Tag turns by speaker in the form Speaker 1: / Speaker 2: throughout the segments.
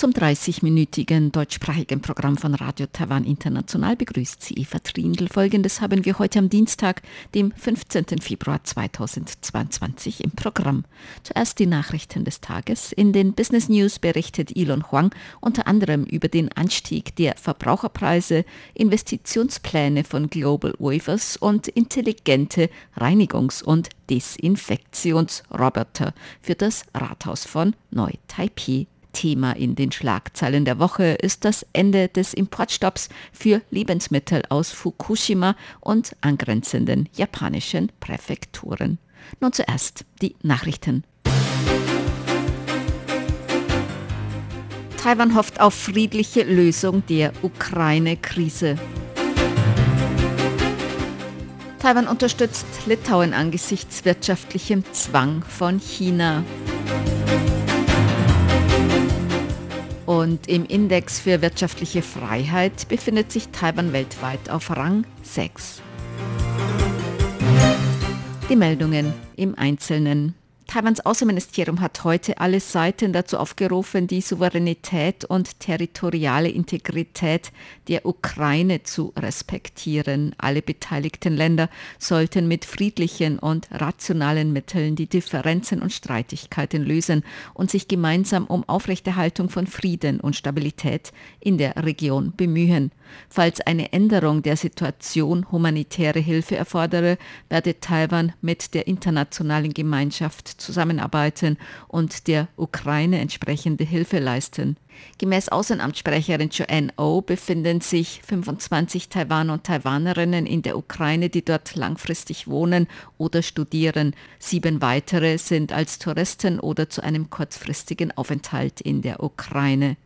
Speaker 1: Zum 30-minütigen deutschsprachigen Programm von Radio Taiwan International begrüßt sie Eva Trindl. Folgendes haben wir heute am Dienstag, dem 15. Februar 2022 im Programm. Zuerst die Nachrichten des Tages. In den Business News berichtet Elon Huang unter anderem über den Anstieg der Verbraucherpreise, Investitionspläne von Global Wafers und intelligente Reinigungs- und Desinfektionsroboter für das Rathaus von Neu-Taipei. Thema in den Schlagzeilen der Woche ist das Ende des Importstopps für Lebensmittel aus Fukushima und angrenzenden japanischen Präfekturen. Nun zuerst die Nachrichten. Taiwan hofft auf friedliche Lösung der Ukraine-Krise. Taiwan unterstützt Litauen angesichts wirtschaftlichem Zwang von China. Und im Index für wirtschaftliche Freiheit befindet sich Taiwan weltweit auf Rang 6. Die Meldungen im Einzelnen. Taiwans Außenministerium hat heute alle Seiten dazu aufgerufen, die Souveränität und territoriale Integrität der Ukraine zu respektieren. Alle beteiligten Länder sollten mit friedlichen und rationalen Mitteln die Differenzen und Streitigkeiten lösen und sich gemeinsam um Aufrechterhaltung von Frieden und Stabilität in der Region bemühen. Falls eine Änderung der Situation humanitäre Hilfe erfordere, werde Taiwan mit der internationalen Gemeinschaft zusammenarbeiten und der Ukraine entsprechende Hilfe leisten. Gemäß Außenamtssprecherin Joanne O befinden sich 25 Taiwaner und Taiwanerinnen in der Ukraine, die dort langfristig wohnen oder studieren. Sieben weitere sind als Touristen oder zu einem kurzfristigen Aufenthalt in der Ukraine.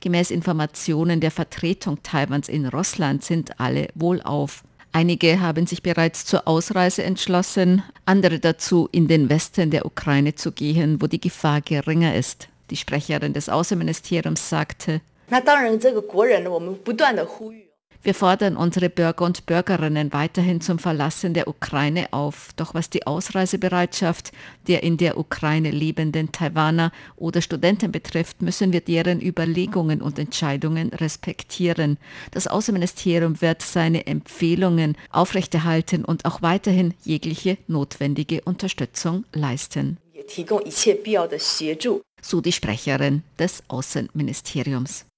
Speaker 1: Gemäß Informationen der Vertretung Taiwans in Russland sind alle wohlauf. Einige haben sich bereits zur Ausreise entschlossen, andere dazu, in den Westen der Ukraine zu gehen, wo die Gefahr geringer ist. Die Sprecherin des Außenministeriums sagte, wir fordern unsere Bürger und Bürgerinnen weiterhin zum Verlassen der Ukraine auf. Doch was die Ausreisebereitschaft der in der Ukraine lebenden Taiwaner oder Studenten betrifft, müssen wir deren Überlegungen und Entscheidungen respektieren. Das Außenministerium wird seine Empfehlungen aufrechterhalten und auch weiterhin jegliche notwendige Unterstützung leisten. So die Sprecherin des Außenministeriums.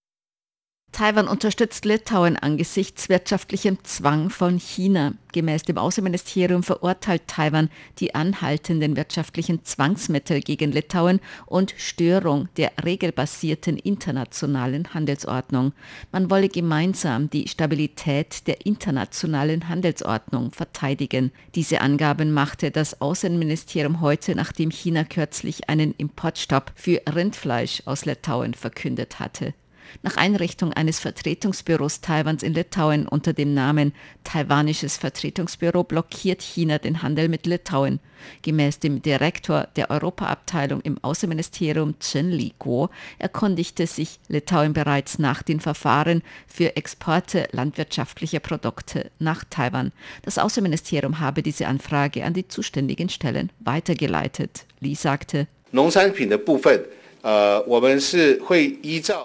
Speaker 1: Taiwan unterstützt Litauen angesichts wirtschaftlichem Zwang von China. Gemäß dem Außenministerium verurteilt Taiwan die anhaltenden wirtschaftlichen Zwangsmittel gegen Litauen und Störung der regelbasierten internationalen Handelsordnung. Man wolle gemeinsam die Stabilität der internationalen Handelsordnung verteidigen. Diese Angaben machte das Außenministerium heute, nachdem China kürzlich einen Importstopp für Rindfleisch aus Litauen verkündet hatte Nach Einrichtung eines Vertretungsbüros Taiwans in Litauen unter dem Namen Taiwanisches Vertretungsbüro blockiert China den Handel mit Litauen. Gemäß dem Direktor der Europaabteilung im Außenministerium Chen Li-Guo erkundigte sich Litauen bereits nach den Verfahren für Exporte landwirtschaftlicher Produkte nach Taiwan. Das Außenministerium habe diese Anfrage an die zuständigen Stellen weitergeleitet. Li sagte,
Speaker 2: 农产品的部分，呃，我们是会依照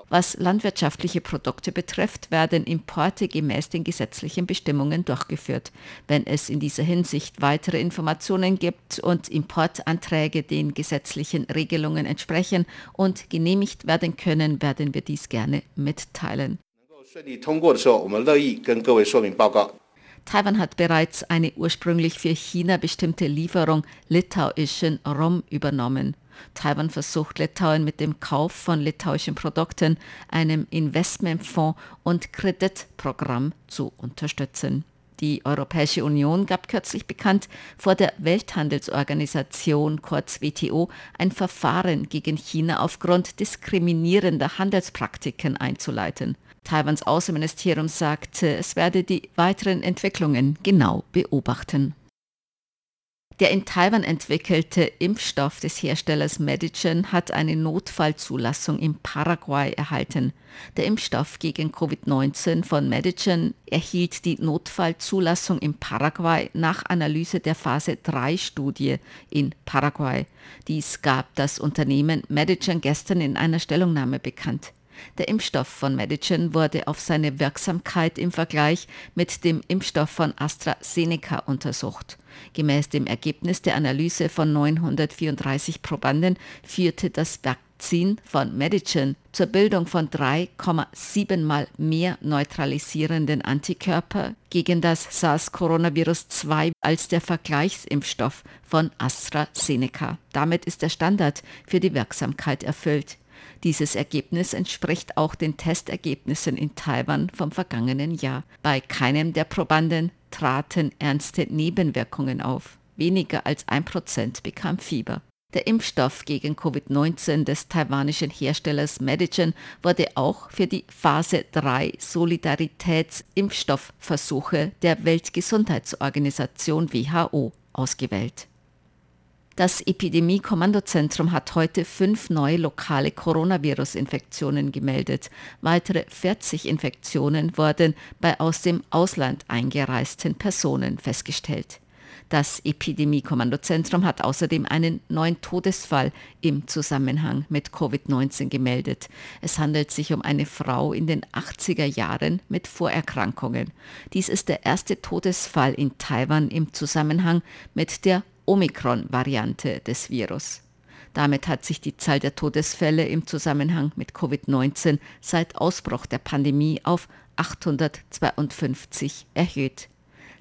Speaker 1: was landwirtschaftliche Produkte betrifft, werden Importe gemäß den gesetzlichen Bestimmungen durchgeführt. Wenn es in dieser Hinsicht weitere Informationen gibt und Importanträge den gesetzlichen Regelungen entsprechen und genehmigt werden können, werden wir dies gerne mitteilen. Taiwan hat bereits eine ursprünglich für China bestimmte Lieferung litauischen Rum übernommen. Taiwan versucht Litauen mit dem Kauf von litauischen Produkten, einem Investmentfonds und Kreditprogramm zu unterstützen. Die Europäische Union gab kürzlich bekannt, vor der Welthandelsorganisation kurz WTO ein Verfahren gegen China aufgrund diskriminierender Handelspraktiken einzuleiten. Taiwans Außenministerium sagte, es werde die weiteren Entwicklungen genau beobachten. Der in Taiwan entwickelte Impfstoff des Herstellers Medigen hat eine Notfallzulassung in Paraguay erhalten. Der Impfstoff gegen Covid-19 von Medigen erhielt die Notfallzulassung in Paraguay nach Analyse der Phase 3-Studie in Paraguay. Dies gab das Unternehmen Medigen gestern in einer Stellungnahme bekannt. Der Impfstoff von Medigen wurde auf seine Wirksamkeit im Vergleich mit dem Impfstoff von AstraZeneca untersucht. Gemäß dem Ergebnis der Analyse von 934 Probanden führte das Vakzin von Medigen zur Bildung von 3,7 mal mehr neutralisierenden Antikörper gegen das SARS-Coronavirus 2 als der Vergleichsimpfstoff von AstraZeneca. Damit ist der Standard für die Wirksamkeit erfüllt. Dieses Ergebnis entspricht auch den Testergebnissen in Taiwan vom vergangenen Jahr. Bei keinem der Probanden traten ernste Nebenwirkungen auf. Weniger als ein Prozent bekam Fieber. Der Impfstoff gegen Covid-19 des taiwanischen Herstellers Medigen wurde auch für die Phase 3 Solidaritätsimpfstoffversuche der Weltgesundheitsorganisation WHO ausgewählt. Das Epidemie-Kommandozentrum hat heute fünf neue lokale Coronavirus-Infektionen gemeldet. Weitere 40 Infektionen wurden bei aus dem Ausland eingereisten Personen festgestellt. Das Epidemie-Kommandozentrum hat außerdem einen neuen Todesfall im Zusammenhang mit Covid-19 gemeldet. Es handelt sich um eine Frau in den 80er Jahren mit Vorerkrankungen. Dies ist der erste Todesfall in Taiwan im Zusammenhang mit der Omikron-Variante des Virus. Damit hat sich die Zahl der Todesfälle im Zusammenhang mit Covid-19 seit Ausbruch der Pandemie auf 852 erhöht.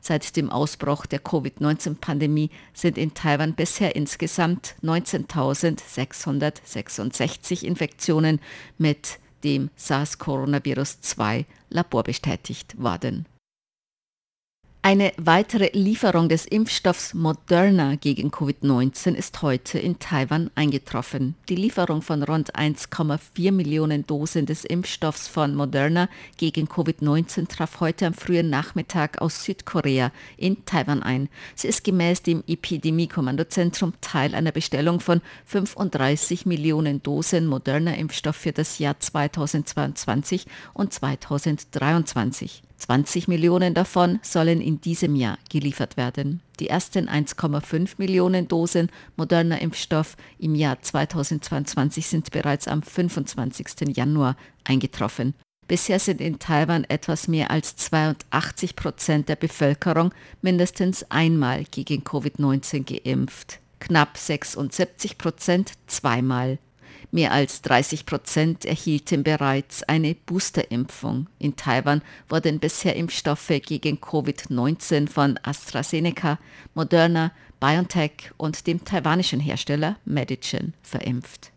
Speaker 1: Seit dem Ausbruch der Covid-19-Pandemie sind in Taiwan bisher insgesamt 19.666 Infektionen mit dem SARS-Coronavirus-2 laborbestätigt worden. Eine weitere Lieferung des Impfstoffs Moderna gegen Covid-19 ist heute in Taiwan eingetroffen. Die Lieferung von rund 1,4 Millionen Dosen des Impfstoffs von Moderna gegen Covid-19 traf heute am frühen Nachmittag aus Südkorea in Taiwan ein. Sie ist gemäß dem Epidemie-Kommandozentrum Teil einer Bestellung von 35 Millionen Dosen Moderna-Impfstoff für das Jahr 2022 und 2023. 20 Millionen davon sollen in diesem Jahr geliefert werden. Die ersten 1,5 Millionen Dosen moderner Impfstoff im Jahr 2022 sind bereits am 25. Januar eingetroffen. Bisher sind in Taiwan etwas mehr als 82 Prozent der Bevölkerung mindestens einmal gegen Covid-19 geimpft. Knapp 76 Prozent zweimal. Mehr als 30 Prozent erhielten bereits eine Boosterimpfung. In Taiwan wurden bisher Impfstoffe gegen Covid-19 von AstraZeneca, Moderna, BioNTech und dem taiwanischen Hersteller Medigen verimpft.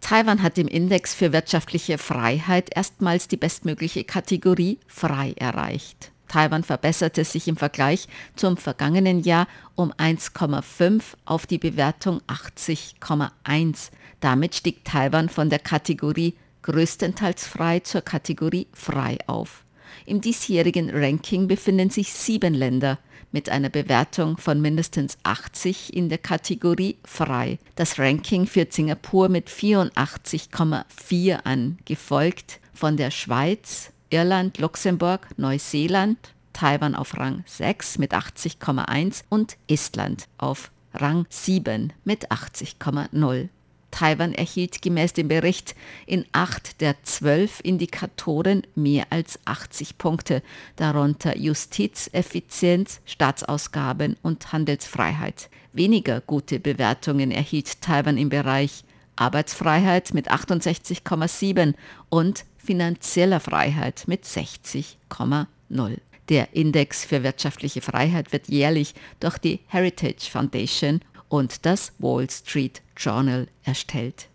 Speaker 1: Taiwan hat im Index für wirtschaftliche Freiheit erstmals die bestmögliche Kategorie frei erreicht. Taiwan verbesserte sich im Vergleich zum vergangenen Jahr um 1,5 auf die Bewertung 80,1. Damit stieg Taiwan von der Kategorie größtenteils frei zur Kategorie frei auf. Im diesjährigen Ranking befinden sich sieben Länder mit einer Bewertung von mindestens 80 in der Kategorie frei. Das Ranking führt Singapur mit 84,4 an, gefolgt von der Schweiz, Irland, Luxemburg, Neuseeland, Taiwan auf Rang 6 mit 80,1 und Estland auf Rang 7 mit 80,0. Taiwan erhielt gemäß dem Bericht in acht der zwölf Indikatoren mehr als 80 Punkte, darunter Justiz, Effizienz, Staatsausgaben und Handelsfreiheit. Weniger gute Bewertungen erhielt Taiwan im Bereich Arbeitsfreiheit mit 68,7 und finanzieller Freiheit mit 60,0. Der Index für wirtschaftliche Freiheit wird jährlich durch die Heritage Foundation und das Wall Street Journal erstellt.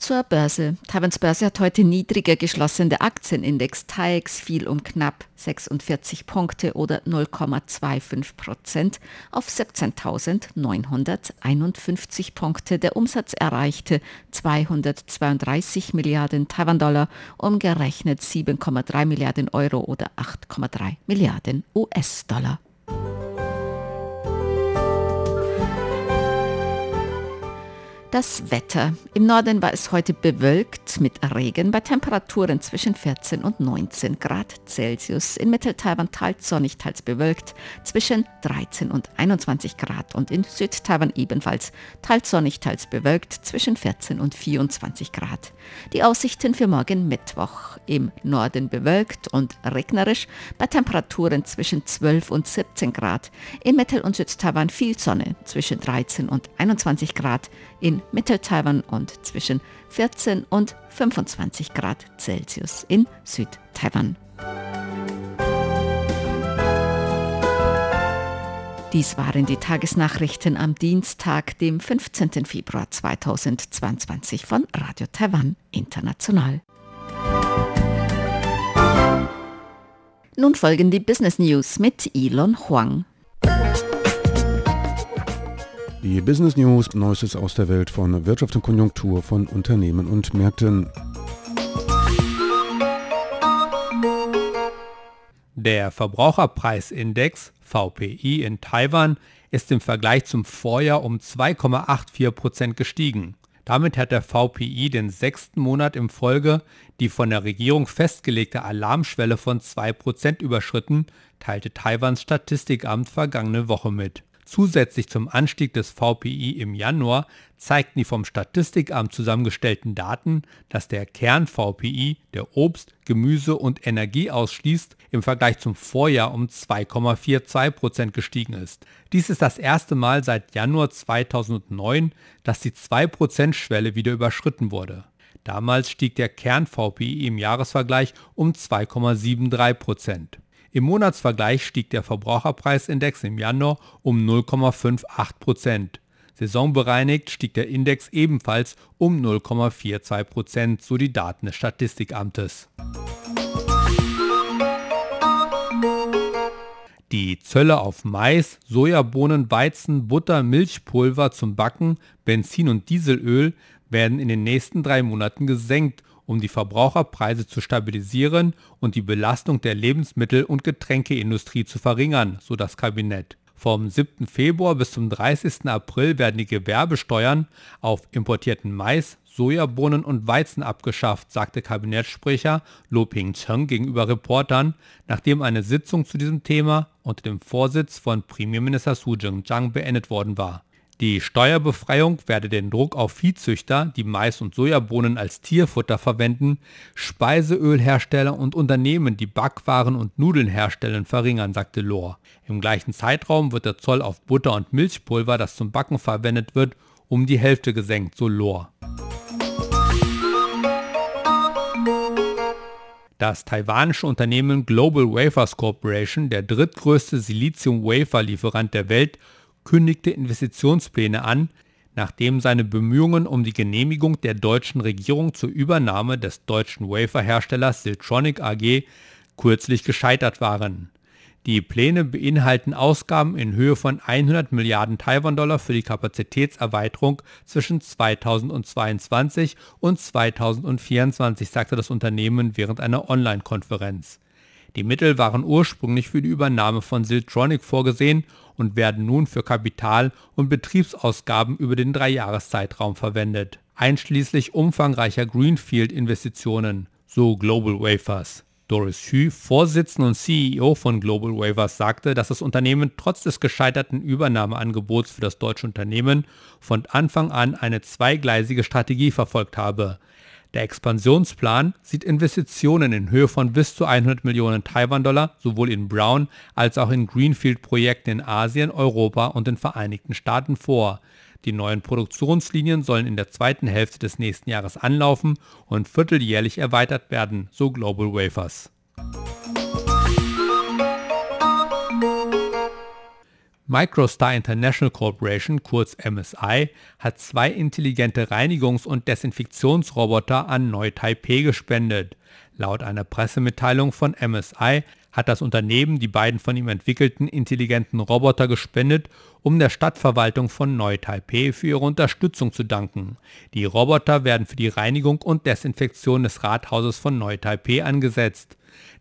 Speaker 1: Zur Börse. Taiwans Börse hat heute niedriger geschlossen. Der Aktienindex TAIEX fiel um knapp 46 Punkte oder 0,25 Prozent auf 17.951 Punkte. Der Umsatz erreichte 232 Milliarden Taiwan-Dollar, umgerechnet 7,3 Milliarden Euro oder 8,3 Milliarden US-Dollar. Das Wetter. Im Norden war es heute bewölkt mit Regen bei Temperaturen zwischen 14 und 19 Grad Celsius. In Mittel-Taiwan teils sonnig, teils bewölkt zwischen 13 und 21 Grad und in Südtaiwan ebenfalls teils sonnig, teils bewölkt zwischen 14 und 24 Grad. Die Aussichten für morgen Mittwoch. Im Norden bewölkt und regnerisch bei Temperaturen zwischen 12 und 17 Grad. In Mittel- und Südtaiwan viel Sonne zwischen 13 und 21 Grad. In Mittel-Taiwan und zwischen 14 und 25 Grad Celsius in Südtaiwan. Dies waren die Tagesnachrichten am Dienstag, dem 15. Februar 2022 von Radio Taiwan International. Nun folgen die Business News mit Elon Huang.
Speaker 3: Die Business News, Neuestes aus der Welt von Wirtschaft und Konjunktur von Unternehmen und Märkten.
Speaker 4: Der Verbraucherpreisindex VPI in Taiwan ist im Vergleich zum Vorjahr um 2,84 Prozent gestiegen. Damit hat der VPI den sechsten Monat im Folge die von der Regierung festgelegte Alarmschwelle von 2 Prozent überschritten, teilte Taiwans Statistikamt vergangene Woche mit. Zusätzlich zum Anstieg des VPI im Januar zeigten die vom Statistikamt zusammengestellten Daten, dass der Kern-VPI, der Obst, Gemüse und Energie ausschließt, im Vergleich zum Vorjahr um 2,42 Prozent gestiegen ist. Dies ist das erste Mal seit Januar 2009, dass die 2%-Schwelle wieder überschritten wurde. Damals stieg der Kern-VPI im Jahresvergleich um 2,73 Prozent. Im Monatsvergleich stieg der Verbraucherpreisindex im Januar um 0,58 Prozent. Saisonbereinigt stieg der Index ebenfalls um 0,42 Prozent, so die Daten des Statistikamtes. Die Zölle auf Mais, Sojabohnen, Weizen, Butter, Milchpulver zum Backen, Benzin und Dieselöl werden in den nächsten drei Monaten gesenkt um die Verbraucherpreise zu stabilisieren und die Belastung der Lebensmittel- und Getränkeindustrie zu verringern, so das Kabinett. Vom 7. Februar bis zum 30. April werden die Gewerbesteuern auf importierten Mais, Sojabohnen und Weizen abgeschafft, sagte Kabinettssprecher Lo Ping-cheng gegenüber Reportern, nachdem eine Sitzung zu diesem Thema unter dem Vorsitz von Premierminister Su Jing-chang beendet worden war. Die Steuerbefreiung werde den Druck auf Viehzüchter, die Mais und Sojabohnen als Tierfutter verwenden, Speiseölhersteller und Unternehmen, die Backwaren und Nudeln herstellen, verringern, sagte Lohr. Im gleichen Zeitraum wird der Zoll auf Butter und Milchpulver, das zum Backen verwendet wird, um die Hälfte gesenkt, so Lohr. Das taiwanische Unternehmen Global Wafers Corporation, der drittgrößte Silizium-Wafer-Lieferant der Welt, kündigte Investitionspläne an, nachdem seine Bemühungen um die Genehmigung der deutschen Regierung zur Übernahme des deutschen Waferherstellers Siltronic AG kürzlich gescheitert waren. Die Pläne beinhalten Ausgaben in Höhe von 100 Milliarden Taiwan-Dollar für die Kapazitätserweiterung zwischen 2022 und 2024, sagte das Unternehmen während einer Online-Konferenz. Die Mittel waren ursprünglich für die Übernahme von Siltronic vorgesehen und werden nun für Kapital- und Betriebsausgaben über den Dreijahreszeitraum verwendet, einschließlich umfangreicher Greenfield-Investitionen, so Global Wafers. Doris Hü, Vorsitzende und CEO von Global Wafers, sagte, dass das Unternehmen trotz des gescheiterten Übernahmeangebots für das deutsche Unternehmen von Anfang an eine zweigleisige Strategie verfolgt habe. Der Expansionsplan sieht Investitionen in Höhe von bis zu 100 Millionen Taiwan-Dollar sowohl in Brown als auch in Greenfield-Projekten in Asien, Europa und den Vereinigten Staaten vor. Die neuen Produktionslinien sollen in der zweiten Hälfte des nächsten Jahres anlaufen und vierteljährlich erweitert werden, so Global Wafers. Microstar International Corporation, kurz MSI, hat zwei intelligente Reinigungs- und Desinfektionsroboter an Neu-Taipei gespendet. Laut einer Pressemitteilung von MSI hat das Unternehmen die beiden von ihm entwickelten intelligenten Roboter gespendet, um der Stadtverwaltung von Neu-Taipei für ihre Unterstützung zu danken. Die Roboter werden für die Reinigung und Desinfektion des Rathauses von Neu-Taipei angesetzt.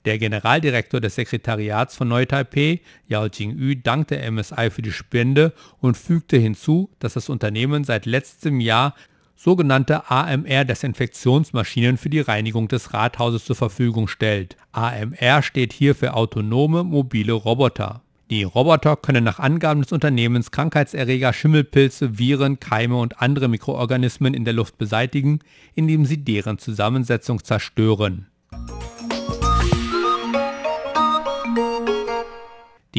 Speaker 4: Der Generaldirektor des Sekretariats von Neu-Taipei, Yao Jingyu, dankte MSI für die Spende und fügte hinzu, dass das Unternehmen seit letztem Jahr sogenannte AMR-Desinfektionsmaschinen für die Reinigung des Rathauses zur Verfügung stellt. AMR steht hier für autonome mobile Roboter. Die Roboter können nach Angaben des Unternehmens Krankheitserreger, Schimmelpilze, Viren, Keime und andere Mikroorganismen in der Luft beseitigen, indem sie deren Zusammensetzung zerstören.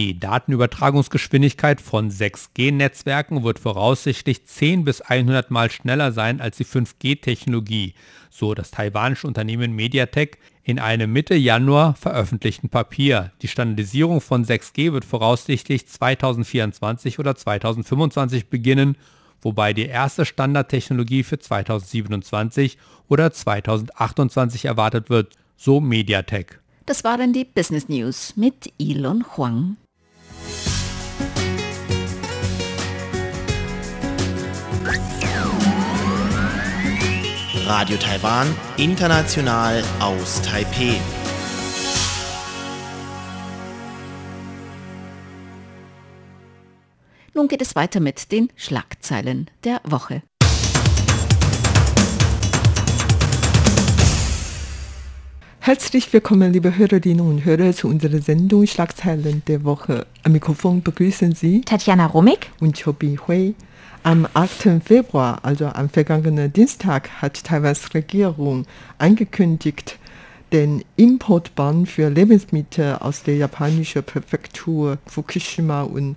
Speaker 4: Die Datenübertragungsgeschwindigkeit von 6G-Netzwerken wird voraussichtlich 10 bis 100 Mal schneller sein als die 5G-Technologie, so das taiwanische Unternehmen Mediatek in einem Mitte Januar veröffentlichten Papier. Die Standardisierung von 6G wird voraussichtlich 2024 oder 2025 beginnen, wobei die erste Standardtechnologie für 2027 oder 2028 erwartet wird, so Mediatek.
Speaker 1: Das waren die Business News mit Elon Huang.
Speaker 5: Radio Taiwan, international aus Taipeh.
Speaker 1: Nun geht es weiter mit den Schlagzeilen der Woche.
Speaker 6: Herzlich willkommen, liebe Hörerinnen und Hörer, zu unserer Sendung Schlagzeilen der Woche. Am Mikrofon begrüßen Sie
Speaker 1: Tatjana Romig
Speaker 6: und Chobi Hui. Am 8. Februar, also am vergangenen Dienstag, hat Taiwans Regierung angekündigt, den Importbann für Lebensmittel aus der japanischen Präfektur Fukushima und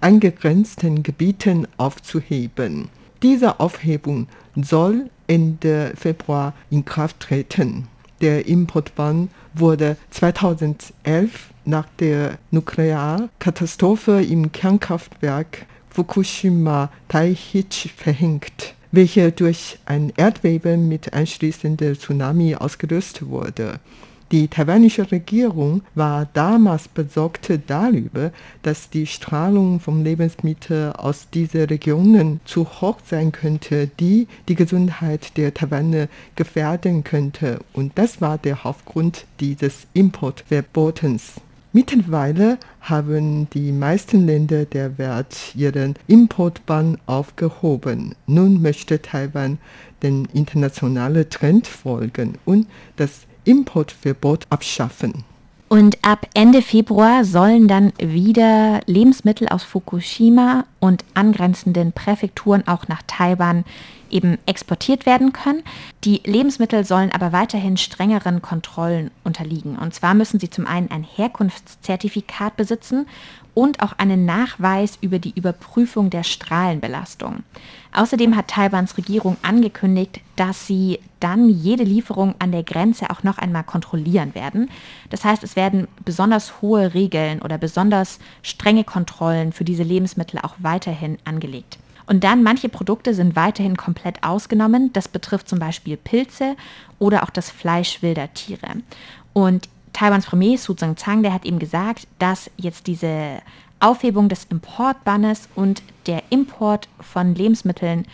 Speaker 6: angegrenzten Gebieten aufzuheben. Diese Aufhebung soll Ende Februar in Kraft treten. Der Importbann wurde 2011 nach der Nuklearkatastrophe im Kernkraftwerk Fukushima Daiichi verhängt, welche durch ein Erdbeben mit anschließender Tsunami ausgelöst wurde. Die taiwanische Regierung war damals besorgt darüber, dass die Strahlung von Lebensmitteln aus diesen Regionen zu hoch sein könnte, die die Gesundheit der Taiwaner gefährden könnte. Und das war der Hauptgrund dieses Importverbotens. Mittlerweile haben die meisten Länder der Welt ihren Importbann aufgehoben. Nun möchte Taiwan den internationalen Trend folgen und das Importverbot abschaffen.
Speaker 7: Und ab Ende Februar sollen dann wieder Lebensmittel aus Fukushima und angrenzenden Präfekturen auch nach Taiwan eben exportiert werden können. Die Lebensmittel sollen aber weiterhin strengeren Kontrollen unterliegen. Und zwar müssen sie zum einen ein Herkunftszertifikat besitzen und auch einen Nachweis über die Überprüfung der Strahlenbelastung. Außerdem hat Taiwans Regierung angekündigt, dass sie dann jede Lieferung an der Grenze auch noch einmal kontrollieren werden. Das heißt, es werden besonders hohe Regeln oder besonders strenge Kontrollen für diese Lebensmittel auch weiterhin angelegt. Und dann manche Produkte sind weiterhin komplett ausgenommen. Das betrifft zum Beispiel Pilze oder auch das Fleisch wilder Tiere. Und Taiwans Premier Su Tseng-Chang, der hat eben gesagt, dass jetzt diese Aufhebung des Importbannes und der Import von Lebensmitteln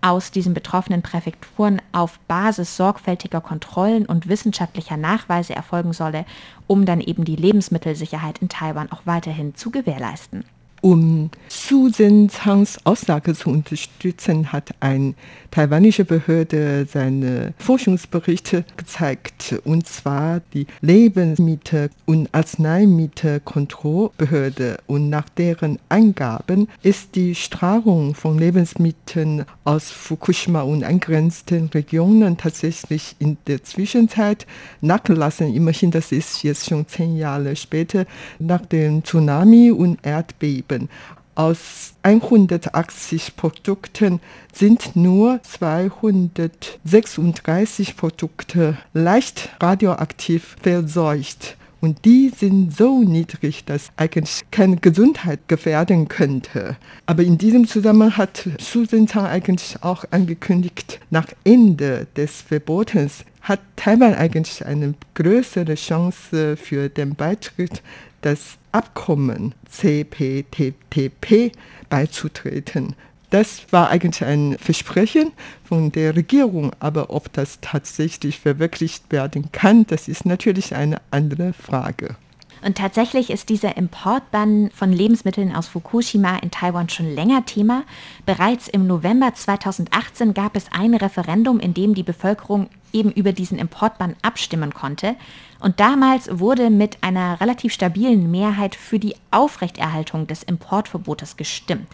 Speaker 7: aus diesen betroffenen Präfekturen auf Basis sorgfältiger Kontrollen und wissenschaftlicher Nachweise erfolgen solle, um dann eben die Lebensmittelsicherheit in Taiwan auch weiterhin zu gewährleisten.
Speaker 6: Um Su Zhenzhangs Aussage zu unterstützen, hat eine taiwanische Behörde seine Forschungsberichte gezeigt, und zwar die Lebensmittel- und Arzneimittelkontrollbehörde. Und nach deren Angaben ist die Strahlung von Lebensmitteln aus Fukushima und angrenzenden Regionen tatsächlich in der Zwischenzeit nachgelassen. Immerhin, das ist jetzt schon zehn Jahre später, nach dem Tsunami und Erdbeben. Typen. Aus 180 Produkten sind nur 236 Produkte leicht radioaktiv verseucht Und die sind so niedrig, dass eigentlich keine Gesundheit gefährden könnte. Aber in diesem Zusammenhang hat Su Zhentang eigentlich auch angekündigt, nach Ende des Verbotes hat Taiwan eigentlich eine größere Chance für den Beitritt das Abkommen CPTPP beizutreten. Das war eigentlich ein Versprechen von der Regierung, aber ob das tatsächlich verwirklicht werden kann, das ist natürlich eine andere Frage.
Speaker 7: Und tatsächlich ist dieser Importbann von Lebensmitteln aus Fukushima in Taiwan schon länger Thema. Bereits im November 2018 gab es ein Referendum, in dem die Bevölkerung eben über diesen Importbann abstimmen konnte. Und damals wurde mit einer relativ stabilen Mehrheit für die Aufrechterhaltung des Importverbotes gestimmt.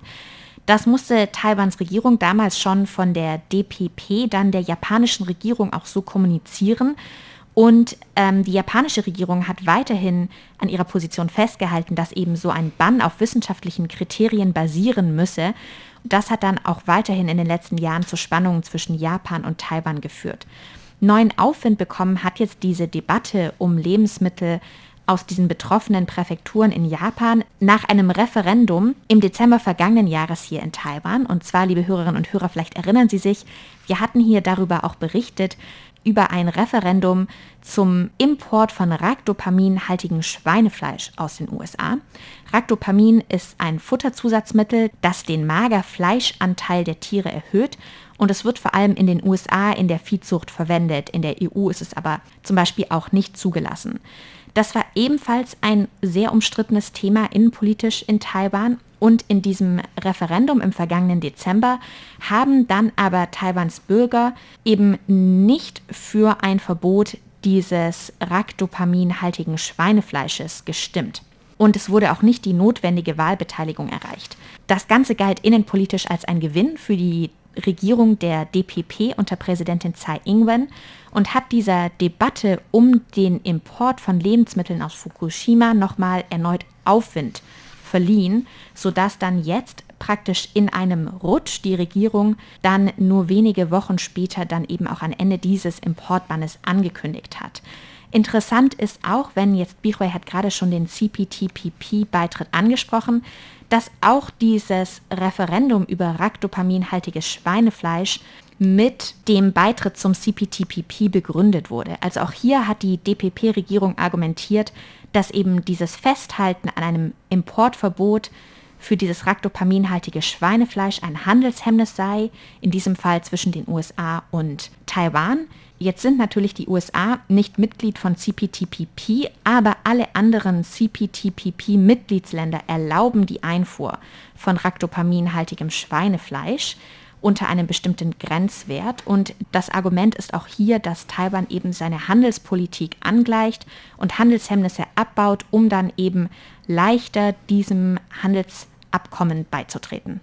Speaker 7: Das musste Taiwans Regierung damals schon von der DPP, dann der japanischen Regierung auch so kommunizieren. Und ähm, die japanische Regierung hat weiterhin an ihrer Position festgehalten, dass eben so ein Bann auf wissenschaftlichen Kriterien basieren müsse. Das hat dann auch weiterhin in den letzten Jahren zu Spannungen zwischen Japan und Taiwan geführt. Neuen Aufwind bekommen hat jetzt diese Debatte um Lebensmittel aus diesen betroffenen Präfekturen in Japan nach einem Referendum im Dezember vergangenen Jahres hier in Taiwan. Und zwar, liebe Hörerinnen und Hörer, vielleicht erinnern Sie sich, wir hatten hier darüber auch berichtet, über ein Referendum zum Import von Racdopaminhaltigem Schweinefleisch aus den USA. Racdopamin ist ein Futterzusatzmittel, das den Magerfleischanteil der Tiere erhöht und es wird vor allem in den USA in der Viehzucht verwendet. In der EU ist es aber zum Beispiel auch nicht zugelassen. Das war ebenfalls ein sehr umstrittenes Thema innenpolitisch in Taiwan. Und in diesem Referendum im vergangenen Dezember haben dann aber Taiwans Bürger eben nicht für ein Verbot dieses Racdopaminhaltigen Schweinefleisches gestimmt. Und es wurde auch nicht die notwendige Wahlbeteiligung erreicht. Das Ganze galt innenpolitisch als ein Gewinn für die Regierung der DPP unter Präsidentin Tsai Ing-wen und hat dieser Debatte um den Import von Lebensmitteln aus Fukushima nochmal erneut Aufwind verliehen, sodass dann jetzt praktisch in einem Rutsch die Regierung dann nur wenige Wochen später dann eben auch ein Ende dieses Importbannes angekündigt hat. Interessant ist auch, wenn jetzt Bichway hat gerade schon den CPTPP-Beitritt angesprochen, dass auch dieses Referendum über Racdopaminhaltiges Schweinefleisch mit dem Beitritt zum CPTPP begründet wurde. Also auch hier hat die DPP-Regierung argumentiert, dass eben dieses Festhalten an einem Importverbot für dieses racdopaminhaltige Schweinefleisch ein Handelshemmnis sei, in diesem Fall zwischen den USA und Taiwan. Jetzt sind natürlich die USA nicht Mitglied von CPTPP, aber alle anderen CPTPP-Mitgliedsländer erlauben die Einfuhr von racdopaminhaltigem Schweinefleisch unter einem bestimmten Grenzwert. Und das Argument ist auch hier, dass Taiwan eben seine Handelspolitik angleicht und Handelshemmnisse abbaut, um dann eben leichter diesem Handelsabkommen beizutreten.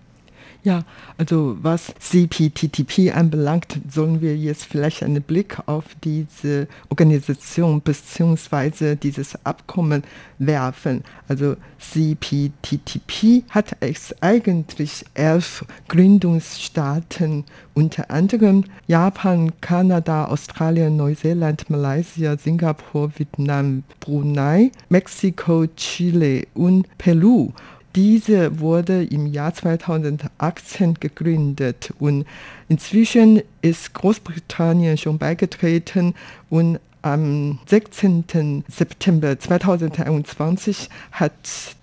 Speaker 6: Ja, also was CPTTP anbelangt, sollen wir jetzt vielleicht einen Blick auf diese Organisation bzw. dieses Abkommen werfen. Also CPTTP hat es eigentlich elf Gründungsstaaten, unter anderem Japan, Kanada, Australien, Neuseeland, Malaysia, Singapur, Vietnam, Brunei, Mexiko, Chile und Peru. Diese wurde im Jahr 2018 gegründet und inzwischen ist Großbritannien schon beigetreten und am 16. September 2021 hat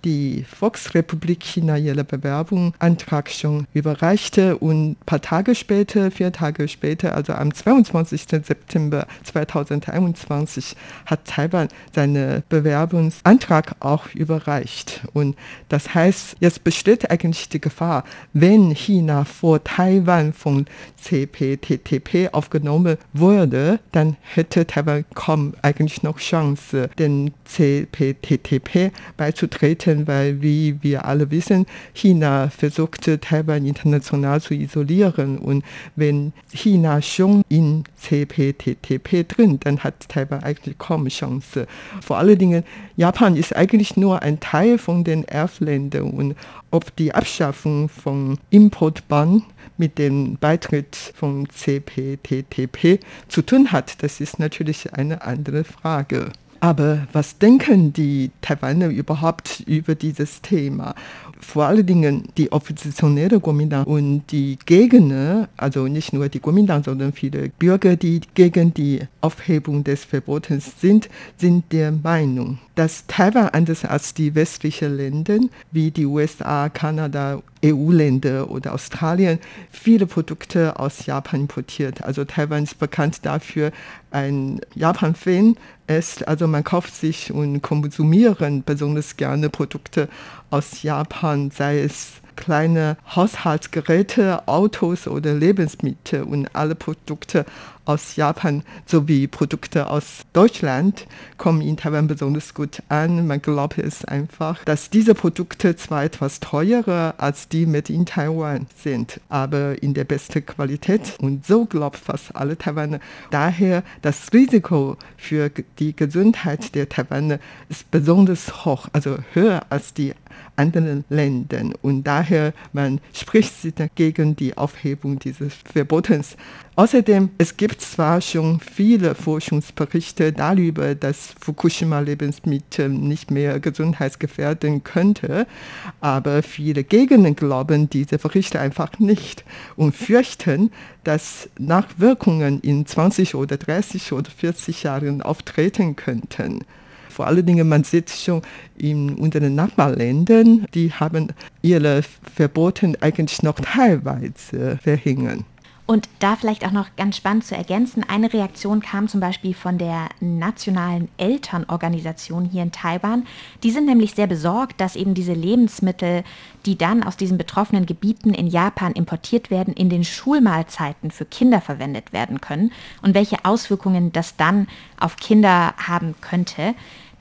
Speaker 6: die Volksrepublik China ihre Bewerbung Antrag schon überreicht und ein paar Tage später, vier Tage später, also am 22. September 2021 hat Taiwan seinen Bewerbungsantrag auch überreicht. Und das heißt, jetzt besteht eigentlich die Gefahr, wenn China vor Taiwan von CPTTP aufgenommen wurde, dann hätte Taiwan kaum eigentlich noch Chance, den CPTTP beizutreten, weil wie wir alle wissen, China versuchte Taiwan international zu isolieren und wenn China schon in CPTTP drin, dann hat Taiwan eigentlich kaum Chance. Vor allen Dingen, Japan ist eigentlich nur ein Teil von den Elfländern und ob die Abschaffung von Importbann mit dem Beitritt von CPTTP zu tun hat, das ist natürlich eine andere Frage. Aber was denken die Taiwaner überhaupt über dieses Thema? Vor allen Dingen die oppositionelle Kuomintang und die Gegner, also nicht nur die Kuomintang, sondern viele Bürger, die gegen die Aufhebung des Verbotes sind, sind der Meinung, dass Taiwan anders als die westlichen Länder wie die USA, Kanada, EU-Länder oder Australien viele Produkte aus Japan importiert. Also Taiwan ist bekannt dafür, ein Japan-Fan ist. Also man kauft sich und konsumieren besonders gerne Produkte aus Japan, sei es kleine Haushaltsgeräte, Autos oder Lebensmittel und alle Produkte aus Japan sowie Produkte aus Deutschland kommen in Taiwan besonders gut an. Man glaubt es einfach, dass diese Produkte zwar etwas teurer als die mit in Taiwan sind, aber in der besten Qualität und so glaubt fast alle Taiwaner. Daher das Risiko für die Gesundheit der Taiwaner ist besonders hoch, also höher als die anderen Ländern. Und daher man spricht sich dagegen die Aufhebung dieses Verbotes. Außerdem, es gibt zwar schon viele Forschungsberichte darüber, dass Fukushima Lebensmittel nicht mehr gesundheitsgefährden könnte, aber viele Gegner glauben diese Berichte einfach nicht und fürchten, dass Nachwirkungen in 20 oder 30 oder 40 Jahren auftreten könnten vor allen Dingen, man sieht schon in unseren Nachbarländern, die haben ihre Verbote eigentlich noch teilweise verhängen.
Speaker 7: Und da vielleicht auch noch ganz spannend zu ergänzen, eine Reaktion kam zum Beispiel von der Nationalen Elternorganisation hier in Taiwan. Die sind nämlich sehr besorgt, dass eben diese Lebensmittel, die dann aus diesen betroffenen Gebieten in Japan importiert werden, in den Schulmahlzeiten für Kinder verwendet werden können und welche Auswirkungen das dann auf Kinder haben könnte.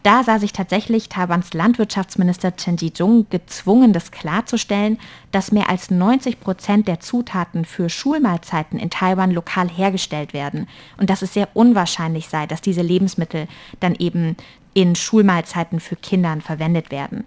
Speaker 7: Da sah sich tatsächlich Taiwans Landwirtschaftsminister Chen Ji-jung gezwungen, das klarzustellen, dass mehr als 90 Prozent der Zutaten für Schulmahlzeiten in Taiwan lokal hergestellt werden und dass es sehr unwahrscheinlich sei, dass diese Lebensmittel dann eben in Schulmahlzeiten für Kinder verwendet werden.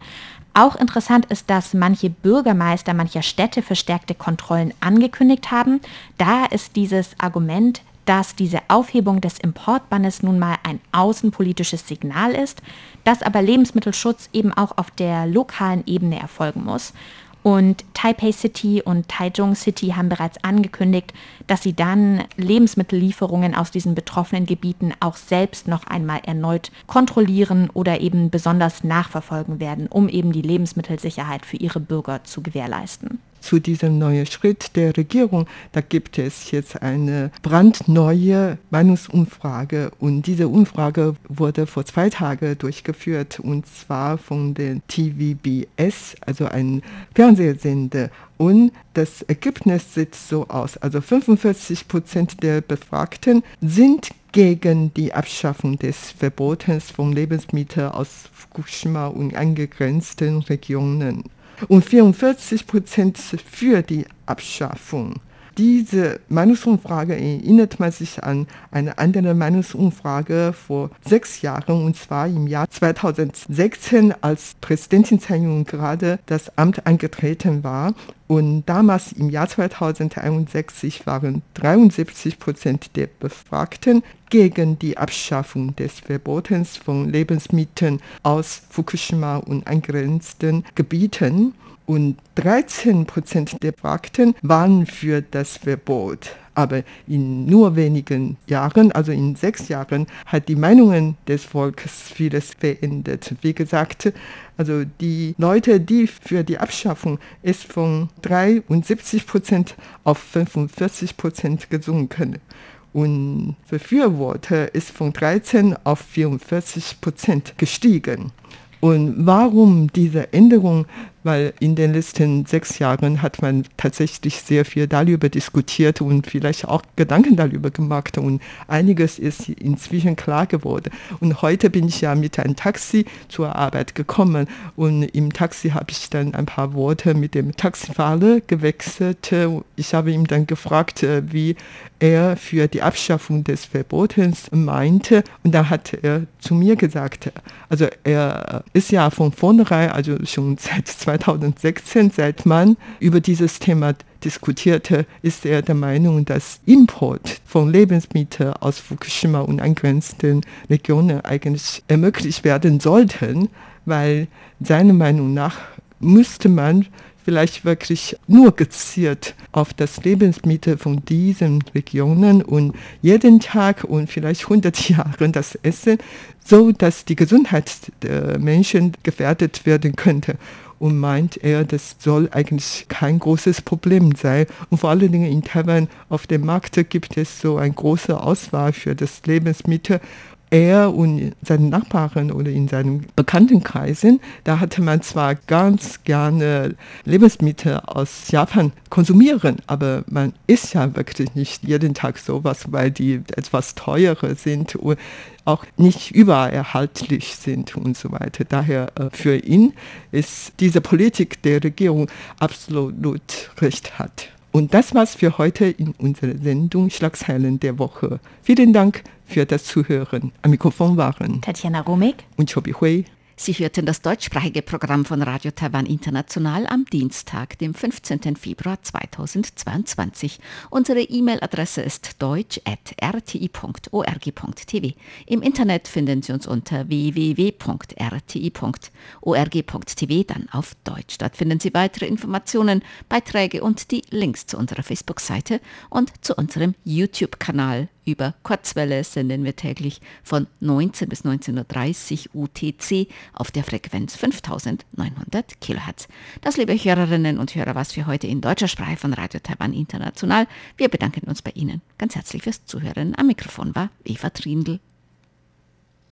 Speaker 7: Auch interessant ist, dass manche Bürgermeister mancher Städte verstärkte Kontrollen angekündigt haben. Da ist dieses Argument dass diese Aufhebung des Importbannes nun mal ein außenpolitisches Signal ist, dass aber Lebensmittelschutz eben auch auf der lokalen Ebene erfolgen muss. Und Taipei City und Taichung City haben bereits angekündigt, dass sie dann Lebensmittellieferungen aus diesen betroffenen Gebieten auch selbst noch einmal erneut kontrollieren oder eben besonders nachverfolgen werden, um eben die Lebensmittelsicherheit für ihre Bürger zu gewährleisten
Speaker 6: zu diesem neuen Schritt der Regierung. Da gibt es jetzt eine brandneue Meinungsumfrage und diese Umfrage wurde vor zwei Tagen durchgeführt und zwar von der TVBS, also ein Fernsehsender. Und das Ergebnis sieht so aus. Also 45 Prozent der Befragten sind gegen die Abschaffung des Verbotes von Lebensmitteln aus Fukushima und angegrenzten Regionen und 44 Prozent für die Abschaffung. Diese Meinungsumfrage erinnert man sich an eine andere Meinungsumfrage vor sechs Jahren, und zwar im Jahr 2016, als Präsidentin Tsai Ing-wen gerade das Amt angetreten war. Und damals im Jahr 2061 waren 73 Prozent der Befragten gegen die Abschaffung des Verbotes von Lebensmitteln aus Fukushima und angrenzenden Gebieten und 13 Prozent der Befragten waren für das Verbot. Aber in nur wenigen Jahren, also in sechs Jahren, hat die Meinungen des Volkes vieles verändert. Wie gesagt, also die Leute, die für die Abschaffung ist von 73 Prozent auf 45 Prozent gesunken und Befürworter ist von 13 auf 44 Prozent gestiegen. Und warum diese Änderung? Weil in den letzten sechs Jahren hat man tatsächlich sehr viel darüber diskutiert und vielleicht auch Gedanken darüber gemacht und einiges ist inzwischen klar geworden. Und heute bin ich ja mit einem Taxi zur Arbeit gekommen und im Taxi habe ich dann ein paar Worte mit dem Taxifahrer gewechselt. Ich habe ihm dann gefragt, wie er für die Abschaffung des Verbotes meinte und da hat er zu mir gesagt, also er ist ja von vornherein, also schon seit 2016, seit man über dieses Thema diskutierte, ist er der Meinung, dass Import von Lebensmitteln aus Fukushima und angrenzenden Regionen eigentlich ermöglicht werden sollten, weil seiner Meinung nach müsste man vielleicht wirklich nur gezielt auf das Lebensmittel von diesen Regionen und jeden Tag und vielleicht 100 Jahre das Essen, so dass die Gesundheit der Menschen gefährdet werden könnte. Und meint er, das soll eigentlich kein großes Problem sein. Und vor allen Dingen in Taiwan auf dem Markt gibt es so eine große Auswahl für das Lebensmittel er und seine Nachbarn oder in seinen Bekanntenkreisen, da hatte man zwar ganz gerne Lebensmittel aus Japan konsumieren, aber man isst ja wirklich nicht jeden Tag sowas, weil die etwas teurer sind und auch nicht überall erhaltlich sind und so weiter. Daher äh, für ihn ist diese Politik der Regierung absolut recht hat. Und das war's für heute in unserer Sendung Schlagzeilen der Woche. Vielen Dank für das Zuhören. Am Mikrofon waren
Speaker 7: Tatjana Romig
Speaker 6: und Chobi Hui.
Speaker 1: Sie hörten das deutschsprachige Programm von Radio Taiwan International am Dienstag, dem 15. Februar 2022. Unsere E-Mail-Adresse ist deutsch.rti.org.tv. Im Internet finden Sie uns unter www.rti.org.tv, dann auf Deutsch. Dort finden Sie weitere Informationen, Beiträge und die Links zu unserer Facebook-Seite und zu unserem YouTube-Kanal über Kurzwelle senden wir täglich von 19 bis 19.30 Uhr UTC auf der Frequenz 5900 kHz. Das, liebe Hörerinnen und Hörer, was für heute in deutscher Sprache von Radio Taiwan International. Wir bedanken uns bei Ihnen ganz herzlich fürs Zuhören. Am Mikrofon war Eva Trindl.